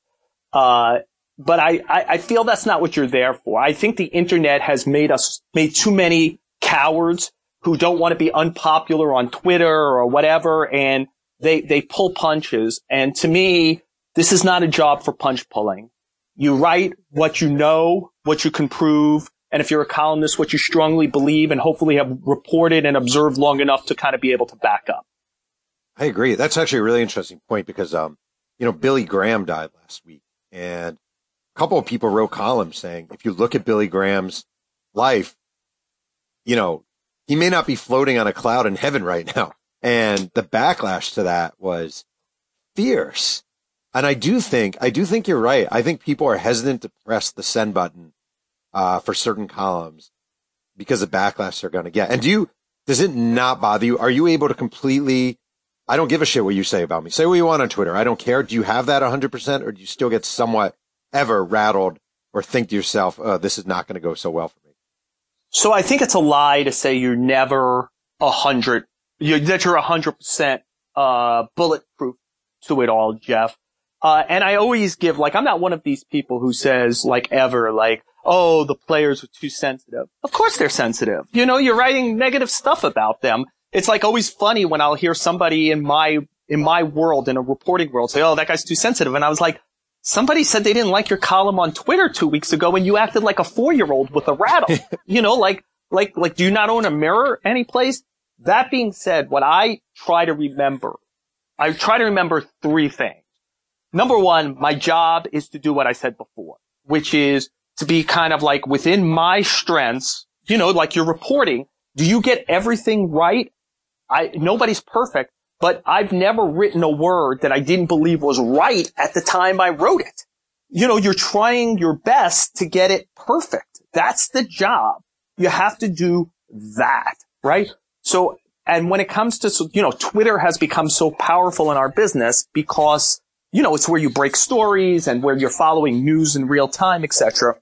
Uh, but I, I, I feel that's not what you're there for. I think the internet has made us, made too many cowards who don't want to be unpopular on Twitter or whatever, and they, they pull punches. And to me, this is not a job for punch pulling. You write what you know, what you can prove, and if you're a columnist, what you strongly believe and hopefully have reported and observed long enough to kind of be able to back up. I agree. That's actually a really interesting point because, um, you know, Billy Graham died last week and a couple of people wrote columns saying, if you look at Billy Graham's life, you know, he may not be floating on a cloud in heaven right now. And the backlash to that was fierce. And I do think, I do think you're right. I think people are hesitant to press the send button, uh, for certain columns because of backlash they're going to get. And do you, does it not bother you? Are you able to completely, I don't give a shit what you say about me. Say what you want on Twitter. I don't care. Do you have that 100% or do you still get somewhat ever rattled or think to yourself, oh, this is not going to go so well for me? So I think it's a lie to say you're never a hundred, that you're a hundred percent, uh, bulletproof to it all, Jeff. Uh, and I always give, like, I'm not one of these people who says, like, ever, like, oh, the players are too sensitive. Of course they're sensitive. You know, you're writing negative stuff about them. It's like always funny when I'll hear somebody in my, in my world, in a reporting world say, oh, that guy's too sensitive. And I was like, somebody said they didn't like your column on Twitter two weeks ago and you acted like a four year old with a rattle. you know, like, like, like, do you not own a mirror anyplace? That being said, what I try to remember, I try to remember three things. Number one, my job is to do what I said before, which is to be kind of like within my strengths, you know, like you're reporting. Do you get everything right? I, nobody's perfect, but I've never written a word that I didn't believe was right at the time I wrote it. You know, you're trying your best to get it perfect. That's the job. You have to do that, right? So, and when it comes to, you know, Twitter has become so powerful in our business because you know, it's where you break stories and where you're following news in real time, etc.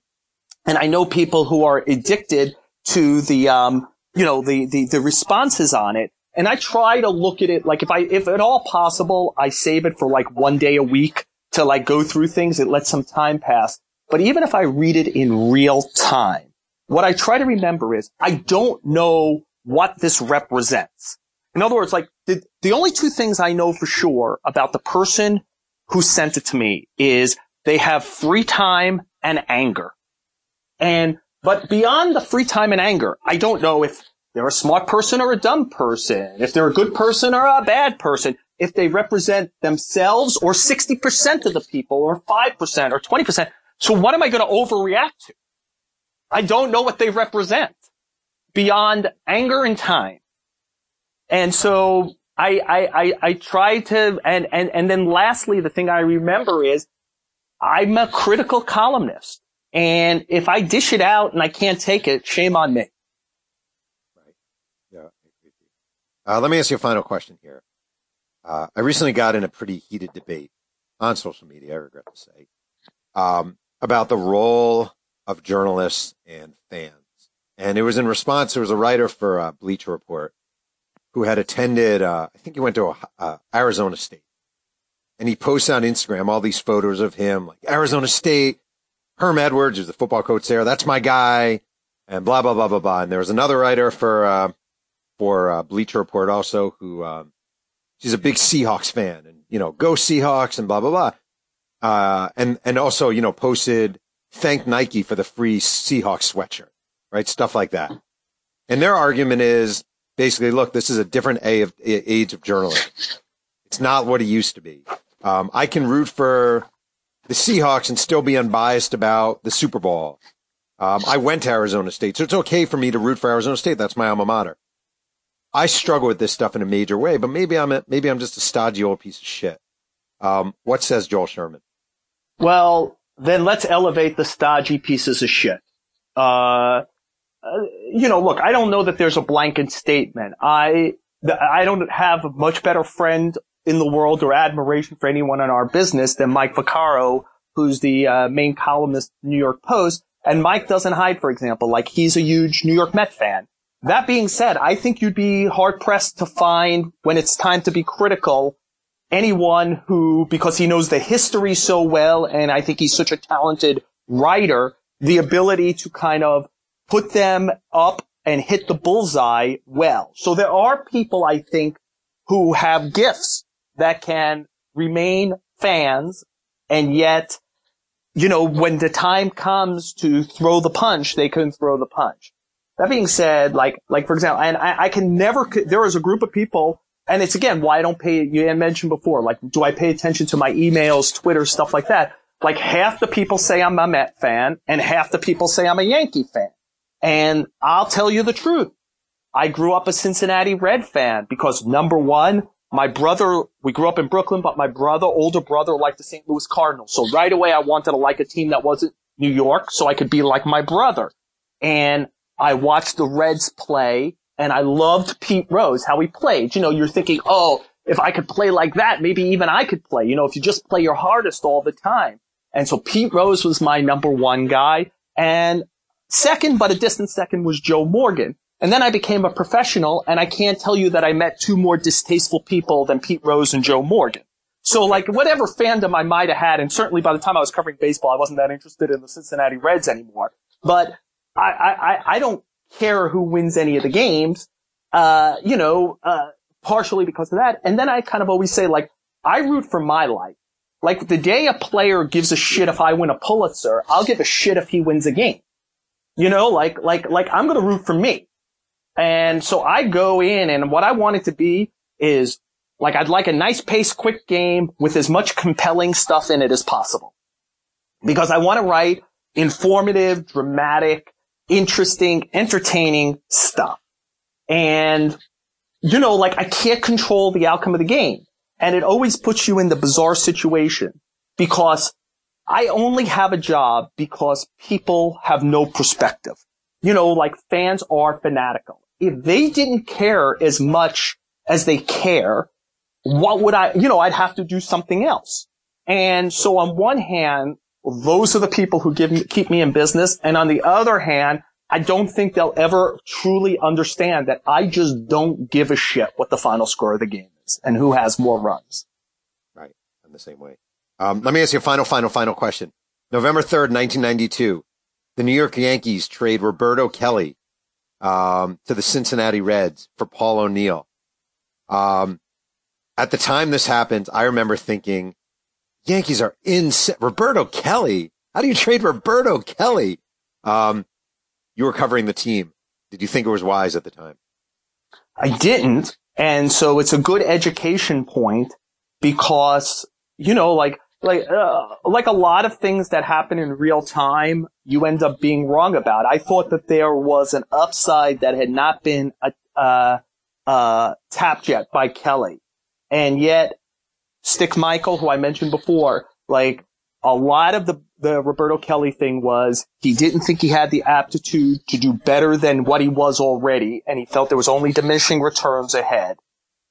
And I know people who are addicted to the, um, you know, the, the, the responses on it. And I try to look at it like if I, if at all possible, I save it for like one day a week to like go through things. It lets some time pass. But even if I read it in real time, what I try to remember is I don't know what this represents. In other words, like the, the only two things I know for sure about the person who sent it to me is they have free time and anger. And, but beyond the free time and anger, I don't know if they're a smart person or a dumb person, if they're a good person or a bad person, if they represent themselves or 60% of the people or 5% or 20%. So what am I going to overreact to? I don't know what they represent beyond anger and time. And so I, I, I, I try to, and, and, and then lastly, the thing I remember is I'm a critical columnist. And if I dish it out and I can't take it, shame on me. Right. Yeah. Uh, let me ask you a final question here. Uh, I recently got in a pretty heated debate on social media, I regret to say, um, about the role of journalists and fans. And it was in response, there was a writer for uh, Bleacher Report who had attended, uh, I think he went to uh, Arizona State. And he posts on Instagram all these photos of him, like Arizona State, Herm Edwards, who's the football coach there. That's my guy. And blah, blah, blah, blah, blah. And there was another writer for, uh, for uh, Bleacher Report also who, um, she's a big Seahawks fan and, you know, go Seahawks and blah, blah, blah. Uh, and, and also, you know, posted thank Nike for the free Seahawks sweatshirt, right? Stuff like that. And their argument is basically, look, this is a different of, age of journalism. It's not what it used to be. Um, I can root for the Seahawks and still be unbiased about the Super Bowl. Um, I went to Arizona State, so it's okay for me to root for Arizona State. That's my alma mater. I struggle with this stuff in a major way, but maybe I'm a, maybe I'm just a stodgy old piece of shit. Um, what says Joel Sherman? Well, then let's elevate the stodgy pieces of shit. Uh, uh, you know, look, I don't know that there's a blanket statement. I, I don't have a much better friend in the world or admiration for anyone in our business than Mike Vaccaro, who's the uh, main columnist New York Post. And Mike doesn't hide, for example, like he's a huge New York Met fan. That being said, I think you'd be hard pressed to find when it's time to be critical anyone who, because he knows the history so well, and I think he's such a talented writer, the ability to kind of put them up and hit the bullseye well. So there are people, I think, who have gifts that can remain fans and yet, you know, when the time comes to throw the punch, they can throw the punch. That being said, like, like for example, and I, I can never, there is a group of people, and it's again why I don't pay, you mentioned before, like, do I pay attention to my emails, Twitter, stuff like that? Like half the people say I'm a Met fan and half the people say I'm a Yankee fan. And I'll tell you the truth. I grew up a Cincinnati Red fan because number one, my brother, we grew up in Brooklyn, but my brother, older brother, liked the St. Louis Cardinals. So right away, I wanted to like a team that wasn't New York so I could be like my brother. And I watched the Reds play and I loved Pete Rose, how he played. You know, you're thinking, oh, if I could play like that, maybe even I could play. You know, if you just play your hardest all the time. And so Pete Rose was my number one guy. And second, but a distant second was Joe Morgan. And then I became a professional and I can't tell you that I met two more distasteful people than Pete Rose and Joe Morgan. So like whatever fandom I might have had, and certainly by the time I was covering baseball, I wasn't that interested in the Cincinnati Reds anymore. But I, I, I don't care who wins any of the games, uh, you know, uh, partially because of that. And then I kind of always say like, I root for my life. Like the day a player gives a shit if I win a Pulitzer, I'll give a shit if he wins a game. You know, like, like, like I'm to root for me. And so I go in and what I want it to be is like, I'd like a nice pace, quick game with as much compelling stuff in it as possible. Because I want to write informative, dramatic, interesting, entertaining stuff. And, you know, like I can't control the outcome of the game. And it always puts you in the bizarre situation because I only have a job because people have no perspective. You know, like fans are fanatical. If they didn't care as much as they care, what would I, you know, I'd have to do something else. And so on one hand, those are the people who give me, keep me in business. And on the other hand, I don't think they'll ever truly understand that I just don't give a shit what the final score of the game is and who has more runs. Right. I'm the same way. Um, let me ask you a final, final, final question. November 3rd, 1992, the New York Yankees trade Roberto Kelly um, to the Cincinnati Reds for Paul O'Neill. Um, at the time this happened, I remember thinking, Yankees are in Roberto Kelly. How do you trade Roberto Kelly? Um, you were covering the team. Did you think it was wise at the time? I didn't. And so it's a good education point because, you know, like like uh, like a lot of things that happen in real time, you end up being wrong about. I thought that there was an upside that had not been uh, uh, uh, tapped yet by Kelly, and yet Stick Michael, who I mentioned before, like a lot of the, the Roberto Kelly thing was he didn't think he had the aptitude to do better than what he was already, and he felt there was only diminishing returns ahead.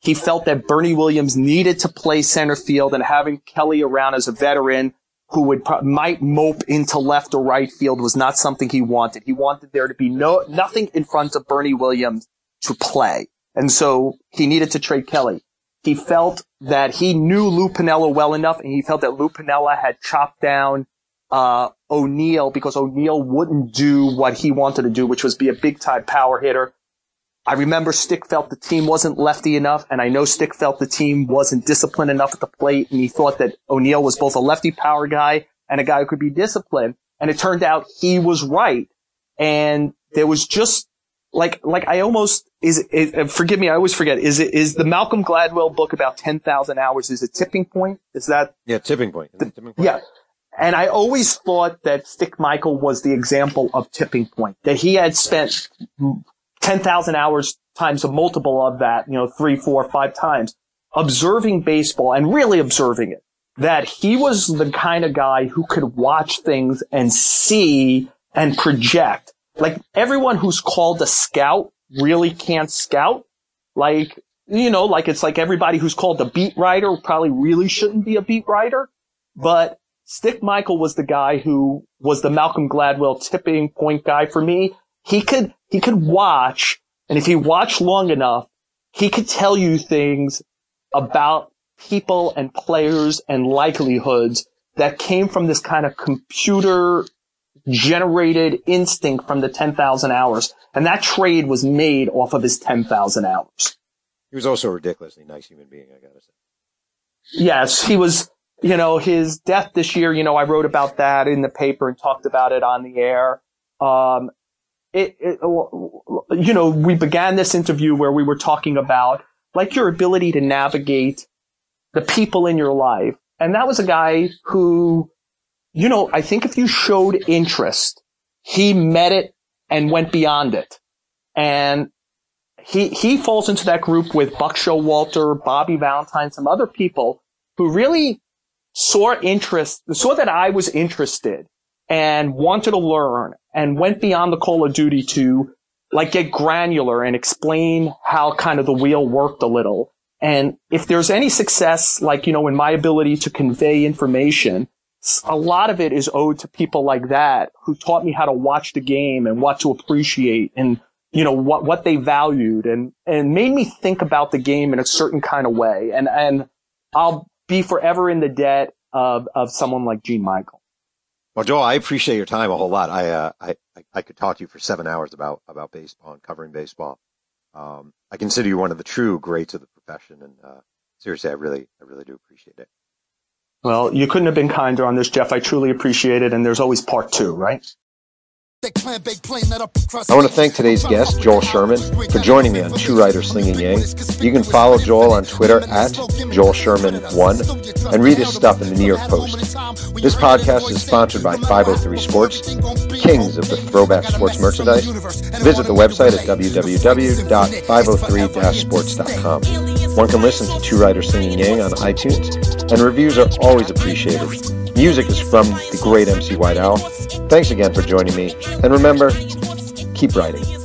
He felt that Bernie Williams needed to play center field and having Kelly around as a veteran who would might mope into left or right field was not something he wanted. He wanted there to be no nothing in front of Bernie Williams to play. And so he needed to trade Kelly. He felt that he knew Lou Piniella well enough and he felt that Lou Piniella had chopped down uh, O'Neill because O'Neill wouldn't do what he wanted to do, which was be a big time power hitter. I remember Stick felt the team wasn't lefty enough, and I know Stick felt the team wasn't disciplined enough at the plate, and he thought that O'Neill was both a lefty power guy and a guy who could be disciplined. And it turned out he was right. And there was just like, like I almost, is it, forgive me, I always forget, is it, is the Malcolm Gladwell book about 10,000 hours, is it tipping point? Is that? Yeah, tipping point. The, tipping point. Yeah. And I always thought that Stick Michael was the example of tipping point, that he had spent 10,000 hours times a multiple of that, you know, three, four, five times observing baseball and really observing it. That he was the kind of guy who could watch things and see and project. Like everyone who's called a scout really can't scout. Like, you know, like it's like everybody who's called a beat writer probably really shouldn't be a beat writer. But Stick Michael was the guy who was the Malcolm Gladwell tipping point guy for me he could, he could watch, and if he watched long enough, he could tell you things about people and players and likelihoods that came from this kind of computer generated instinct from the 10,000 hours. And that trade was made off of his 10,000 hours. He was also a ridiculously nice human being, I gotta say. Yes, he was, you know, his death this year, you know, I wrote about that in the paper and talked about it on the air. Um, it, it, uh, you know, we began this interview where we were talking about like your ability to navigate the people in your life. And that was a guy who, you know, I think if you showed interest, he met it and went beyond it. And he, he falls into that group with Buck Showalter, Bobby Valentine, some other people who really saw interest, saw that I was interested and wanted to learn and went beyond the Call of Duty to like get granular and explain how kind of the wheel worked a little. And if there's any success, like, you know, in my ability to convey information, a lot of it is owed to people like that who taught me how to watch the game and what to appreciate and, you know, what, what they valued and, and made me think about the game in a certain kind of way. And, and I'll be forever in the debt of, of someone like Gene Michael. Well, Joel, I appreciate your time a whole lot. I, uh, I, I could talk to you for seven hours about, about baseball and covering baseball. Um, I consider you one of the true greats of the profession. And, uh, seriously, I really, I really do appreciate it. Well, you couldn't have been kinder on this, Jeff. I truly appreciate it. And there's always part two, right? I want to thank today's guest, Joel Sherman, for joining me on Two Writers Slinging Yang. You can follow Joel on Twitter at Joel Sherman1 and read his stuff in the New York Post. This podcast is sponsored by 503 Sports, kings of the throwback sports merchandise. Visit the website at www.503-sports.com. One can listen to Two Writers Slinging Yang on iTunes, and reviews are always appreciated. Music is from the great MC White Owl. Thanks again for joining me. And remember, keep writing.